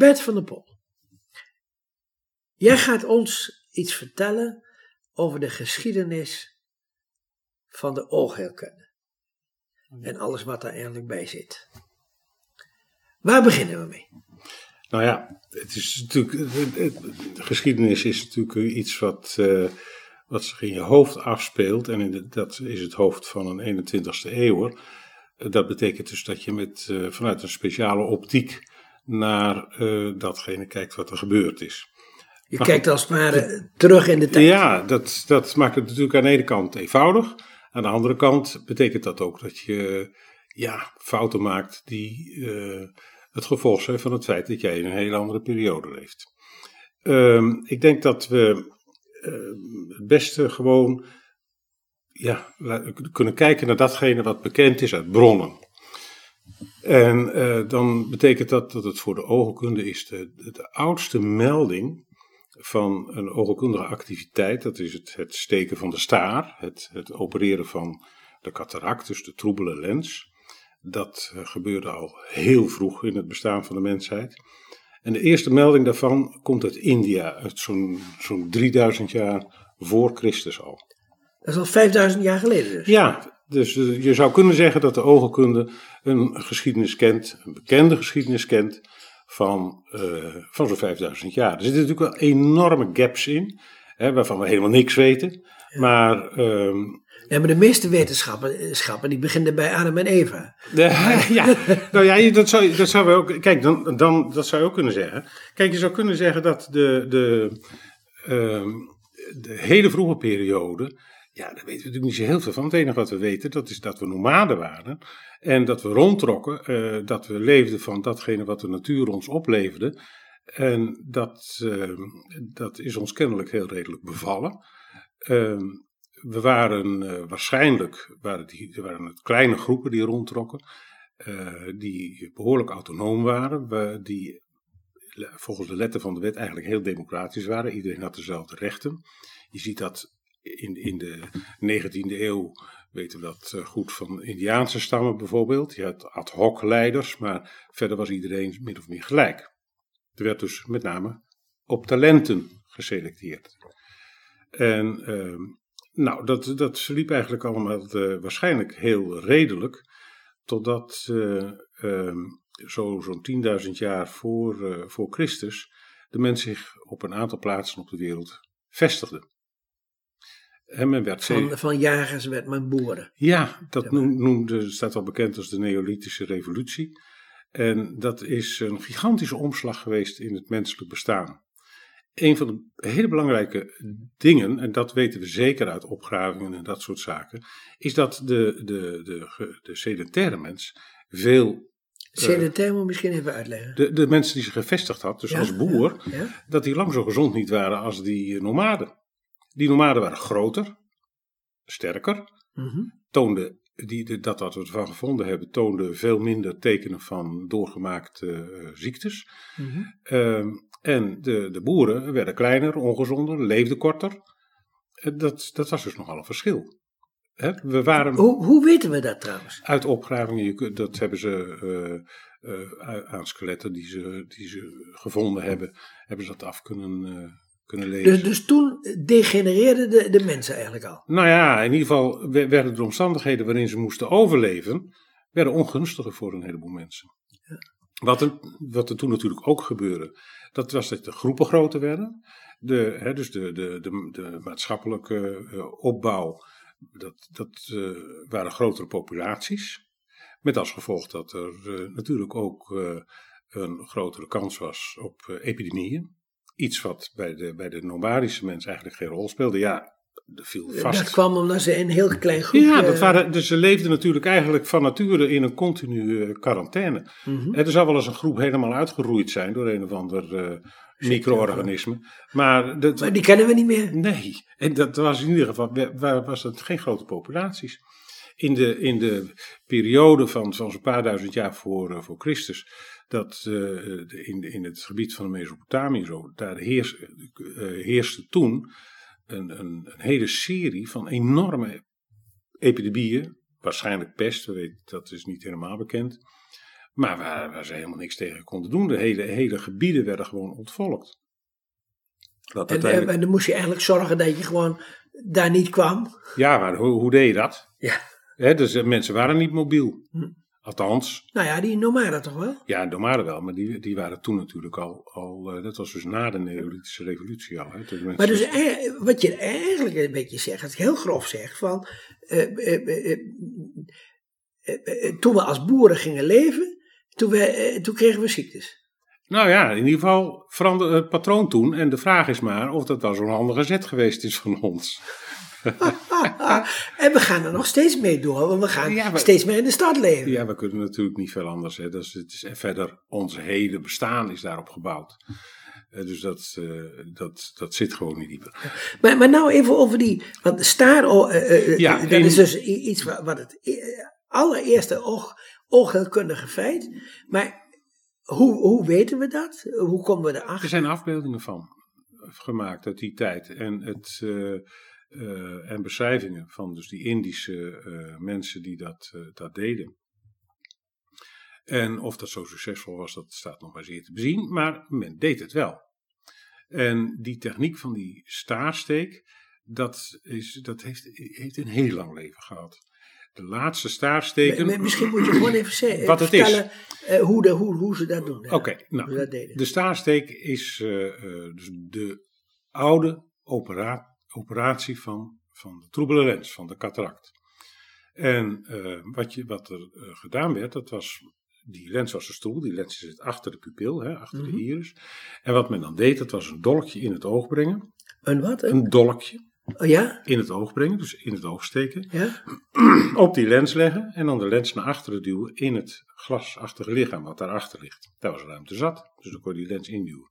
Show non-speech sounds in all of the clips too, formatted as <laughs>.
Bert van der Pol. Jij gaat ons iets vertellen over de geschiedenis van de oogheelkunde. En alles wat daar eigenlijk bij zit. Waar beginnen we mee? Nou ja, het is natuurlijk, de geschiedenis is natuurlijk iets wat, uh, wat zich in je hoofd afspeelt. En in de, dat is het hoofd van een 21ste eeuw. Dat betekent dus dat je met, uh, vanuit een speciale optiek naar uh, datgene kijkt wat er gebeurd is. Je kijkt als het ware terug in de tijd. Ja, dat, dat maakt het natuurlijk aan de ene kant eenvoudig. Aan de andere kant betekent dat ook dat je ja, fouten maakt die uh, het gevolg zijn van het feit dat jij in een hele andere periode leeft. Uh, ik denk dat we uh, het beste gewoon ja, kunnen kijken naar datgene wat bekend is uit bronnen. En uh, dan betekent dat dat het voor de ogenkunde is de, de oudste melding van een oogkundige activiteit. Dat is het, het steken van de staar, het, het opereren van de cataract, dus de troebele lens. Dat uh, gebeurde al heel vroeg in het bestaan van de mensheid. En de eerste melding daarvan komt uit India, uit zo'n zo'n 3000 jaar voor Christus al. Dat is al 5000 jaar geleden dus? Ja, dus uh, je zou kunnen zeggen dat de oogkunde een geschiedenis kent, een bekende geschiedenis kent, van, uh, van zo'n 5000 jaar. Er zitten natuurlijk wel enorme gaps in, hè, waarvan we helemaal niks weten. Ja. Maar, um, ja, maar de meeste wetenschappen die beginnen bij Adam en Eva. Ja, <laughs> nou ja, dat zou, dat zou we ook. Kijk, dan, dan, dat zou je ook kunnen zeggen. Kijk, je zou kunnen zeggen dat de, de, um, de hele vroege periode ja, daar weten we natuurlijk niet zo heel veel van. Het enige wat we weten, dat is dat we nomaden waren. En dat we rondtrokken, uh, dat we leefden van datgene wat de natuur ons opleverde. En dat, uh, dat is ons kennelijk heel redelijk bevallen. Uh, we waren uh, waarschijnlijk, waren, die, waren het kleine groepen die rondtrokken, die behoorlijk autonoom waren, die volgens de letter van de wet eigenlijk heel democratisch waren. Iedereen had dezelfde rechten. Je ziet dat in, in de 19e eeuw weten we dat eh, goed van Indiaanse stammen bijvoorbeeld. Je had ad hoc leiders, maar verder was iedereen min of meer gelijk. Er werd dus met name op talenten geselecteerd. En uh, nou, dat, dat verliep eigenlijk allemaal uh, waarschijnlijk heel redelijk, totdat uh, zo, zo'n 10.000 jaar voor, voor Christus de mens zich op een aantal plaatsen op de wereld vestigde. En men werd van, van jagers werd men boeren. Ja, dat noemde, staat al bekend als de Neolithische Revolutie. En dat is een gigantische omslag geweest in het menselijk bestaan. Een van de hele belangrijke dingen, en dat weten we zeker uit opgravingen en dat soort zaken, is dat de, de, de, de sedentaire mens veel Sedentair moet misschien even uitleggen. De, de mensen die zich gevestigd had, dus ja, als boer, ja, ja. dat die lang zo gezond niet waren als die nomaden. Die nomaden waren groter, sterker, mm-hmm. toonden, die, dat wat we ervan gevonden hebben, toonden veel minder tekenen van doorgemaakte uh, ziektes. Mm-hmm. Uh, en de, de boeren werden kleiner, ongezonder, leefden korter. Uh, dat, dat was dus nogal een verschil. Hè? We waren, hoe, hoe weten we dat trouwens? Uit opgravingen, dat hebben ze uh, aan skeletten die ze, die ze gevonden hebben, hebben ze dat af kunnen kunnen lezen. Dus, dus toen degenereerden de, de mensen eigenlijk al? Nou ja, in ieder geval werden de omstandigheden waarin ze moesten overleven, werden ongunstiger voor een heleboel mensen. Ja. Wat, er, wat er toen natuurlijk ook gebeurde, dat was dat de groepen groter werden. De, hè, dus de, de, de, de maatschappelijke uh, opbouw, dat, dat uh, waren grotere populaties. Met als gevolg dat er uh, natuurlijk ook een grotere kans was op epidemieën. Iets wat bij de, bij de nomadische mensen eigenlijk geen rol speelde. Ja, dat viel vast. Dat kwam omdat ze een heel klein groep... Ja, dat waren, dus ze leefden natuurlijk eigenlijk van nature in een continue quarantaine. Mm-hmm. Er zou wel eens een groep helemaal uitgeroeid zijn door een of ander uh, micro-organisme. Maar, dat, maar die kennen we niet meer. Nee, en dat was in ieder geval was het geen grote populaties. In de, in de periode van, van zo'n paar duizend jaar voor, uh, voor Christus dat uh, in, in het gebied van de Mesopotamië zo, daar heers, uh, heerste toen een, een, een, hele serie van enorme epidemieën, waarschijnlijk pest, we weten, dat is niet helemaal bekend. Maar waar, waar ze helemaal niks tegen konden doen. De hele, hele gebieden werden gewoon ontvolkt. Dat En, uiteindelijk- en, en dan moest je eigenlijk zorgen dat je gewoon daar niet kwam. ja, maar hoe, hoe deed je dat? Ja. Hè, dus eh, mensen waren niet mobiel. Hm. Althans, Nou ja, die nomaden toch wel? ja, nomaden wel, maar die, die waren toen natuurlijk al, al eh, dat was dus na de Neolithische revolutie al. Hè, Maar dus eh, wat je eigenlijk een beetje zegt, als ik heel grof zeg, van eh, toen we als boeren gingen leven, toen, we, toen kregen we ziektes. Nou ja, in ieder geval veranderde het patroon toen. En de vraag is maar of dat wel zo'n handige zet geweest is van ons. <laughs> en we gaan er nog steeds mee door, want we gaan Ja, maar- steeds meer in de stad leven. Ja, we kunnen natuurlijk niet veel anders. Hè. Is, het is, en verder, ons hele bestaan is daarop gebouwd. Eh, dus dat, eh, dat, dat zit gewoon niet dieper. Maar, maar nou even over die, want de staar, oh, eh, Ja, dat in- is dus iets wat, wat het allereerste oog, oogheelkundige feit. Maar hoe, hoe weten we dat? Hoe komen we Er erachter? zijn afbeeldingen van gemaakt uit die tijd. En, het, eh, en beschrijvingen van dus die Indische eh, mensen die dat, eh, dat deden. En of dat zo succesvol was, dat staat nog maar zeer te bezien. Maar men deed het wel. En die techniek van die staarsteek, dat, is, dat heeft, heeft een heel lang leven gehad. De laatste staarsteken. Misschien moet je gewoon even zeggen, <clears throat> Wat het is. hoe, de, hoe, hoe ze dat doen. Oké, nou, de staarsteek is dus de oude opera- operatie van, van de troebele lens, van de cataract. En eh, wat, je, wat er eh, gedaan werd, dat was, die lens was een stoel, die lens zit achter de pupil, hè, achter Mhm. de iris. En wat men dan deed, dat was een dolkje in het oog brengen. Een wat? Een, Een dolkje oh ja? in het oog brengen, dus in het oog steken. Ja? <clears throat> Op die lens leggen en dan de lens naar achteren duwen in het glasachtige lichaam wat daarachter ligt. Daar was ruimte zat, dus dan kon je die lens induwen.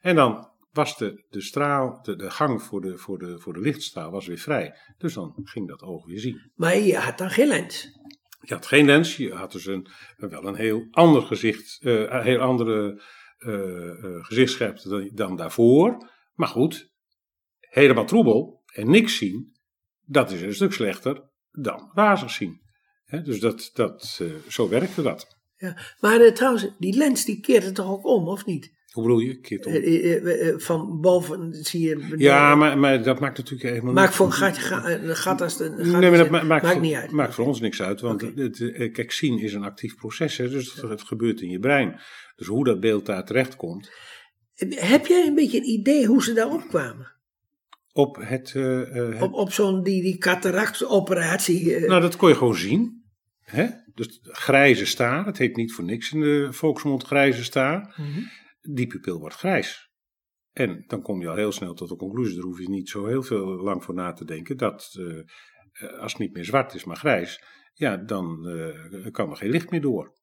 En dan was de, de straal, de, de gang voor de, voor, de, voor de lichtstraal was weer vrij. Dus dan ging dat oog weer zien. Maar je had dan geen lens. Je had geen lens, je had dus een, wel een heel ander gezicht, eh, een heel andere eh, gezichtsscherpte dan, dan daarvoor. Maar goed, helemaal troebel en niks zien, dat is een stuk slechter dan wazig zien. Hè, dus dat, dat, zo werkte dat. Ja. Maar trouwens, die lens die keert het toch ook om, of niet? Hoe bedoel je? Eh, eh, eh, van boven zie je... beneden. Ja, maar, maar dat maakt natuurlijk helemaal Maakt voor een gat, ga- een gat als gat Nee, maar dat ma- maakt, maakt voor, niet uit. maakt voor ons niks uit. Want het, kijk, zien is een actief proces. Hè, dus het, het gebeurt in je brein. Dus hoe dat beeld daar terecht komt. Heb jij een beetje een idee hoe ze daarop kwamen? Op het, het Op, op zo'n die, die cataractoperatie. Nou, dat kon je gewoon zien. Hè? Dus grijze staar, het heet niet voor niks in de volksmond grijze staar. mhm. Die pupil wordt grijs. En dan kom je al heel snel tot de conclusie, daar hoef je niet zo heel veel lang voor na te denken, dat eh, eh, als het niet meer zwart is, maar grijs, ja, dan eh, kan er geen licht meer door.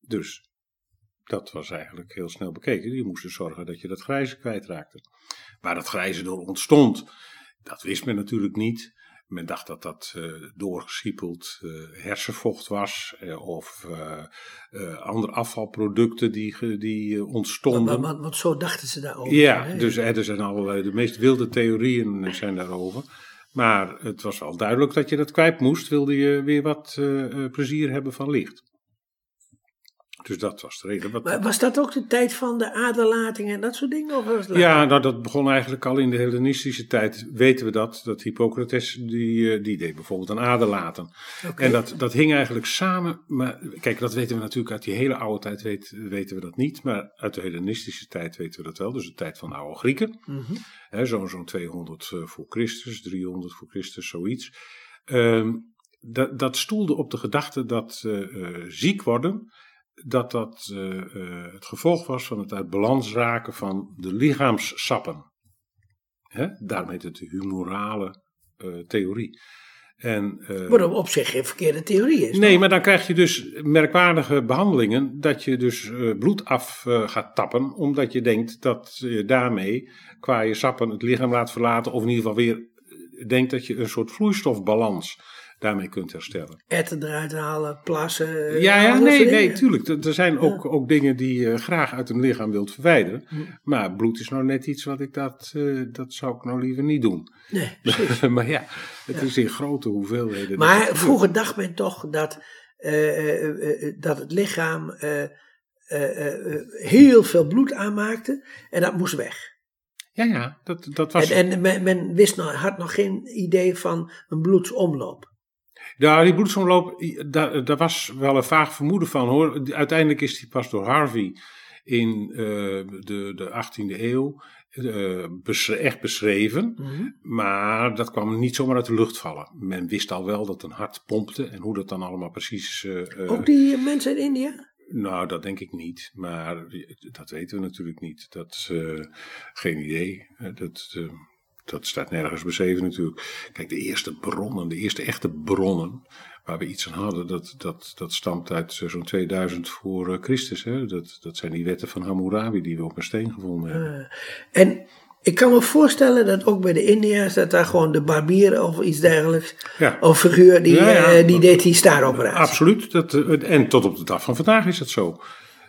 Dus dat was eigenlijk heel snel bekeken. Je moest dus zorgen dat je dat grijze kwijtraakte. Waar dat grijze door ontstond, dat wist men natuurlijk niet. Men dacht dat dat doorgesiepeld eh, hersenvocht was eh, of andere afvalproducten die, die ontstonden. want, want, want zo dachten ze daarover. Ja, hè? dus er zijn allerlei, de meest wilde theorieën zijn daarover. Maar het was wel duidelijk dat je dat kwijt moest, wilde je weer wat plezier hebben van licht. Dus dat was de reden. Wat, Maar was dat ook de tijd van de aderlatingen en dat soort dingen? Of was het ja, nou dat begon eigenlijk al in de Hellenistische tijd, weten we dat. Dat Hippocrates, die, eh, die deed bijvoorbeeld een aderlaten. En dat, dat hing eigenlijk samen, maar kijk, dat weten we natuurlijk uit die hele oude tijd, weet, weten we dat niet. Maar uit de Hellenistische tijd weten we dat wel, dus de tijd van de oude Grieken. Hè, Zo'n zo'n 200 eh, voor Christus, 300 voor Christus, zoiets. Ehm, dat, dat stoelde op de gedachte dat eh, ziek worden, dat dat eh, eh, het gevolg was van het uit balans raken van de lichaamssappen. Hè? Daarom heet het de humorale eh, theorie. En, Wat op, zich geen verkeerde theorie is. Nee, maar dan krijg je dus merkwaardige behandelingen. Dat je dus bloed af gaat tappen. Omdat je denkt dat je daarmee qua je sappen het lichaam laat verlaten. Of in ieder geval weer denkt dat je een soort vloeistofbalans daarmee kunt herstellen. Etten eruit halen, plassen. eh, Ja, ja, nee, nee, dingen. tuurlijk. Er er zijn ook, ook dingen die je graag uit een lichaam wilt verwijderen. Hm. Maar bloed is nou net iets wat ik dat, eh, dat zou ik nou liever niet doen. Nee, <laughs> maar ja, het is in grote hoeveelheden. Maar vroeger dacht men toch dat eh, dat het lichaam heel veel bloed aanmaakte en dat moest weg. Ja, ja, dat, dat was... En, en men, men wist nog, had nog geen idee van een bloedsomloop. Ja, die bloedsomloop, daar, daar was wel een vaag vermoeden van hoor. Uiteindelijk is die pas door Harvey in eh, de, de 18e eeuw eh, beschre- echt beschreven. Mhm. Maar dat kwam niet zomaar uit de lucht vallen. Men wist al wel dat een hart pompte en hoe dat dan allemaal precies. eh, Ook die mensen in India? Nou, dat denk ik niet. Maar dat weten we natuurlijk niet. Dat is geen idee. Dat, dat staat nergens beschreven natuurlijk. Kijk, de eerste bronnen, de eerste echte bronnen waar we iets aan hadden, dat, dat, dat stamt uit eh, zo'n 2000 voor eh, Christus. Hè? Dat, dat zijn die wetten van Hammurabi die we op een steen gevonden hebben. Eh, en ik kan me voorstellen dat ook bij de India's, dat daar gewoon de barbier of iets dergelijks, Ja. of figuur, die, Ja, ja. die deed die staaroperatie. Absoluut. Dat, en tot op de dag van vandaag is dat zo.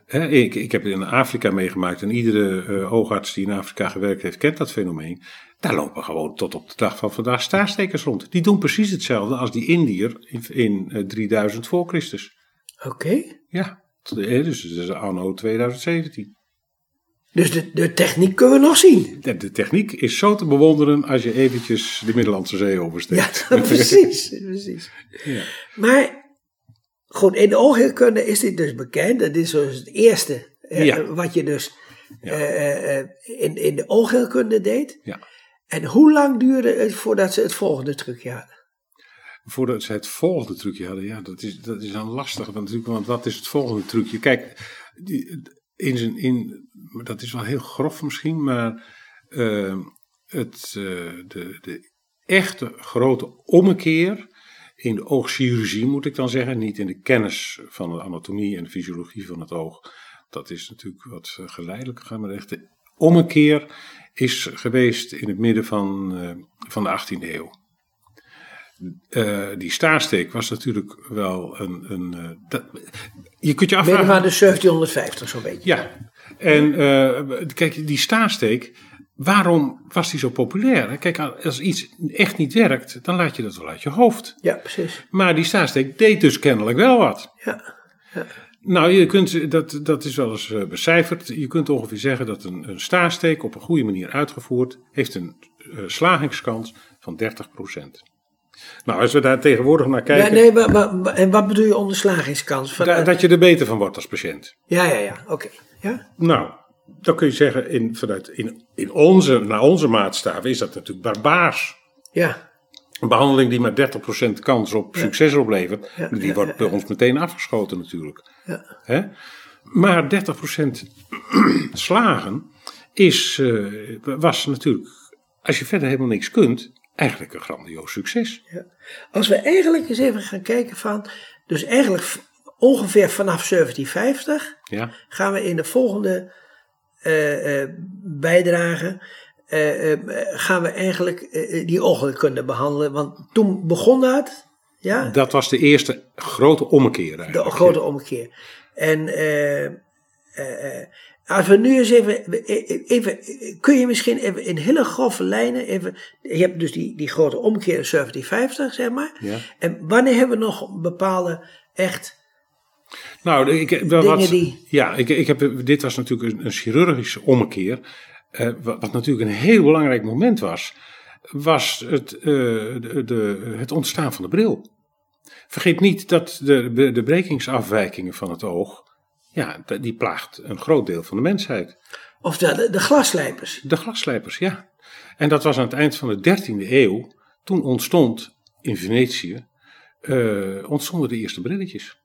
Ik, ik heb in Afrika meegemaakt en iedere eh, oogarts die in Afrika gewerkt heeft, kent dat fenomeen. Daar lopen gewoon tot op de dag van vandaag staarstekers rond. Die doen precies hetzelfde als die Indiër in, in eh, 3000 voor Christus. Oké. Ja, eh, dus het is anno 2017. Dus de, de techniek kunnen we nog zien. De, de techniek is zo te bewonderen als je eventjes de Middellandse Zee Ja, oversteekt. <laughs> precies. precies. Ja. Maar goed, in de oogheelkunde is dit dus bekend. Dat is dus het eerste eh, Ja. wat je dus Ja. eh, eh, in, in de oogheelkunde deed. Ja. En hoe lang duurde het voordat ze het volgende trucje hadden? Voordat ze het volgende trucje hadden, ja, dat is, dat is dan lastig. Want, natuurlijk, want wat is het volgende trucje? Kijk, die, in zijn, in, dat is wel heel grof misschien, maar het, de, de echte grote ommekeer in de oogchirurgie, moet ik dan zeggen, niet in de kennis van de anatomie en de fysiologie van het oog. Dat is natuurlijk wat eh, geleidelijk gegaan, maar de echte ommekeer is geweest in het midden van, eh, van de 18e eeuw. Eh, die staarsteek was natuurlijk wel een. een eh, dat, je kunt je Midden afvragen. van de 1750 zo'n beetje. Ja, en kijk, die staarsteek, waarom was die zo populair? Kijk, als iets echt niet werkt, dan laat je dat wel uit je hoofd. Ja, precies. Maar die staarsteek deed dus kennelijk wel wat. Ja. Nou, je kunt, dat, dat is wel eens eh, becijferd. Je kunt ongeveer zeggen dat een, een staarsteek op een goede manier uitgevoerd heeft een eh, slagingskans van 30%. Nou, als we daar tegenwoordig naar Ja, kijken, nee, wa- wa- wa- en wat bedoel je onder slagingskans? Van, da- dat je er beter van wordt als patiënt. ja, ja, ja, oké. Ja? Nou, dan kun je zeggen, in, vanuit, in, in onze, naar onze maatstaven is dat natuurlijk barbaars. Ja, Een behandeling die maar 30% kans op succes oplevert, Ja, die ja, wordt bij ons meteen afgeschoten natuurlijk. ja. Hè? Maar 30% <clears throat> slagen is, eh, was natuurlijk, als je verder helemaal niks kunt, eigenlijk een grandioos succes. Als we eigenlijk eens even gaan kijken van, dus eigenlijk ongeveer vanaf 1750 Ja, gaan we in de volgende eh, eh, bijdrage, eh, gaan we eigenlijk die oogheelkunde behandelen. Want toen begon dat, ja, dat was de eerste grote ommekeer de eigenlijk. grote omkeer. En als we nu eens even, even, kun je misschien even in hele grove lijnen, even, je hebt dus die, die grote omkeer in 1750, zeg maar. Ja. En wanneer hebben we nog bepaalde echt, Nou, ik, ik- wel Dingen wat, die- ja, ik, ik heb, dit was natuurlijk een, een chirurgische ommekeer. Eh, wat, natuurlijk een heel belangrijk moment was, was het, eh, de, de, het ontstaan van de bril. Vergeet niet dat de, de, brekingsafwijkingen van het oog, ja, die plaagt een groot deel van de mensheid. of de, de glasslijpers. De glasslijpers, ja. En dat was aan het eind van de 13e eeuw. Toen ontstond in Venetië, eh, ontstonden de eerste brilletjes.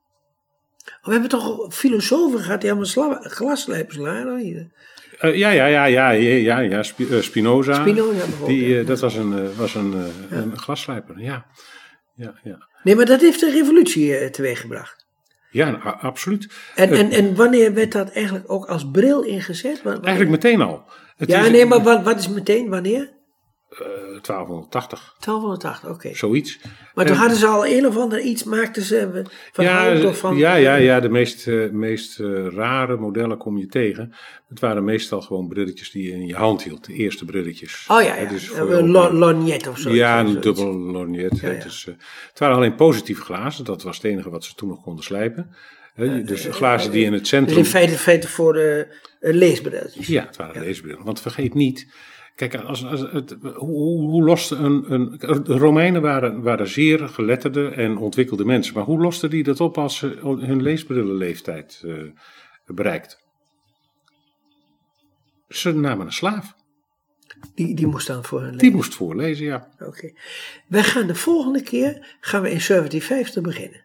We hebben toch filosofen gehad die allemaal glasslijpers waren? Eh, ja, ja, ja, ja, ja, ja, eh, Spinoza. Die, ja. eh, dat was een, was een, een glasslijper, ja. Ja, ja. Nee, maar dat heeft een revolutie teweeggebracht. ja nou, absoluut. En, en, en wanneer werd dat eigenlijk ook als bril ingezet? Eigenlijk meteen al. Het ja, is- nee, maar wat, wat is meteen wanneer? Eh, 1280, 1280, oké. zoiets. Maar toen En- hadden ze al een of ander iets, maakten ze van ja, van... ja, ja, ja, de meest, eh, meest eh, rare modellen kom je tegen. Het waren meestal gewoon brilletjes die je in je hand hield. De eerste brilletjes. Oh ja, ja. Een lo- lorgnet of zo. Ja, een zoiets. dubbel lorgnet. Ja. Het, is, het waren alleen positieve glazen. Dat was het enige wat ze toen nog konden slijpen. Dus glazen die in het Dus centrum... in feite, feite voor de leesbrilletjes. Ja, het waren leesbrillen. Want vergeet niet, kijk, als, als het, hoe, hoe, loste een, een. De Romeinen waren, waren zeer geletterde en ontwikkelde mensen. Maar hoe losten die dat op als ze hun leesbrillenleeftijd eh bereikten? Ze namen een slaaf. Die, die moest dan voor hun Die moest voorlezen, ja. Oké. Wij gaan de volgende keer gaan we in 1750 beginnen.